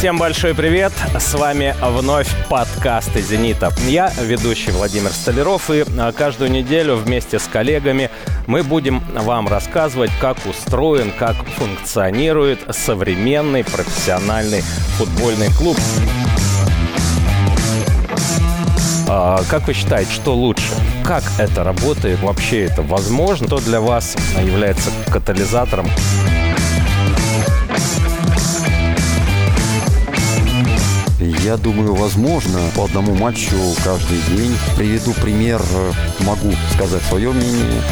Всем большой привет! С вами вновь подкасты «Зенита». Я ведущий Владимир Столяров, и а, каждую неделю вместе с коллегами мы будем вам рассказывать, как устроен, как функционирует современный профессиональный футбольный клуб. А, как вы считаете, что лучше? Как это работает? Вообще это возможно? Что для вас является катализатором? Я думаю, возможно, по одному матчу каждый день. Приведу пример, могу сказать свое мнение.